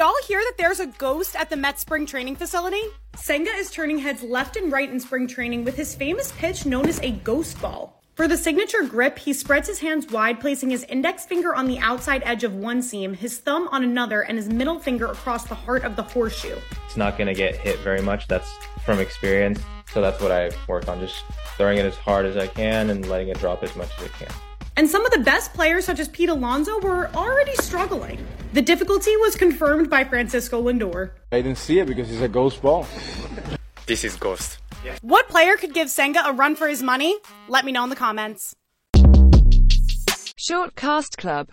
y'all hear that there's a ghost at the Mets spring training facility? Senga is turning heads left and right in spring training with his famous pitch known as a ghost ball. For the signature grip, he spreads his hands wide, placing his index finger on the outside edge of one seam, his thumb on another, and his middle finger across the heart of the horseshoe. It's not going to get hit very much. That's from experience. So that's what I work on, just throwing it as hard as I can and letting it drop as much as it can. And some of the best players, such as Pete Alonso, were already struggling. The difficulty was confirmed by Francisco Lindor. I didn't see it because it's a ghost ball. This is Ghost. What player could give Senga a run for his money? Let me know in the comments. Short Cast Club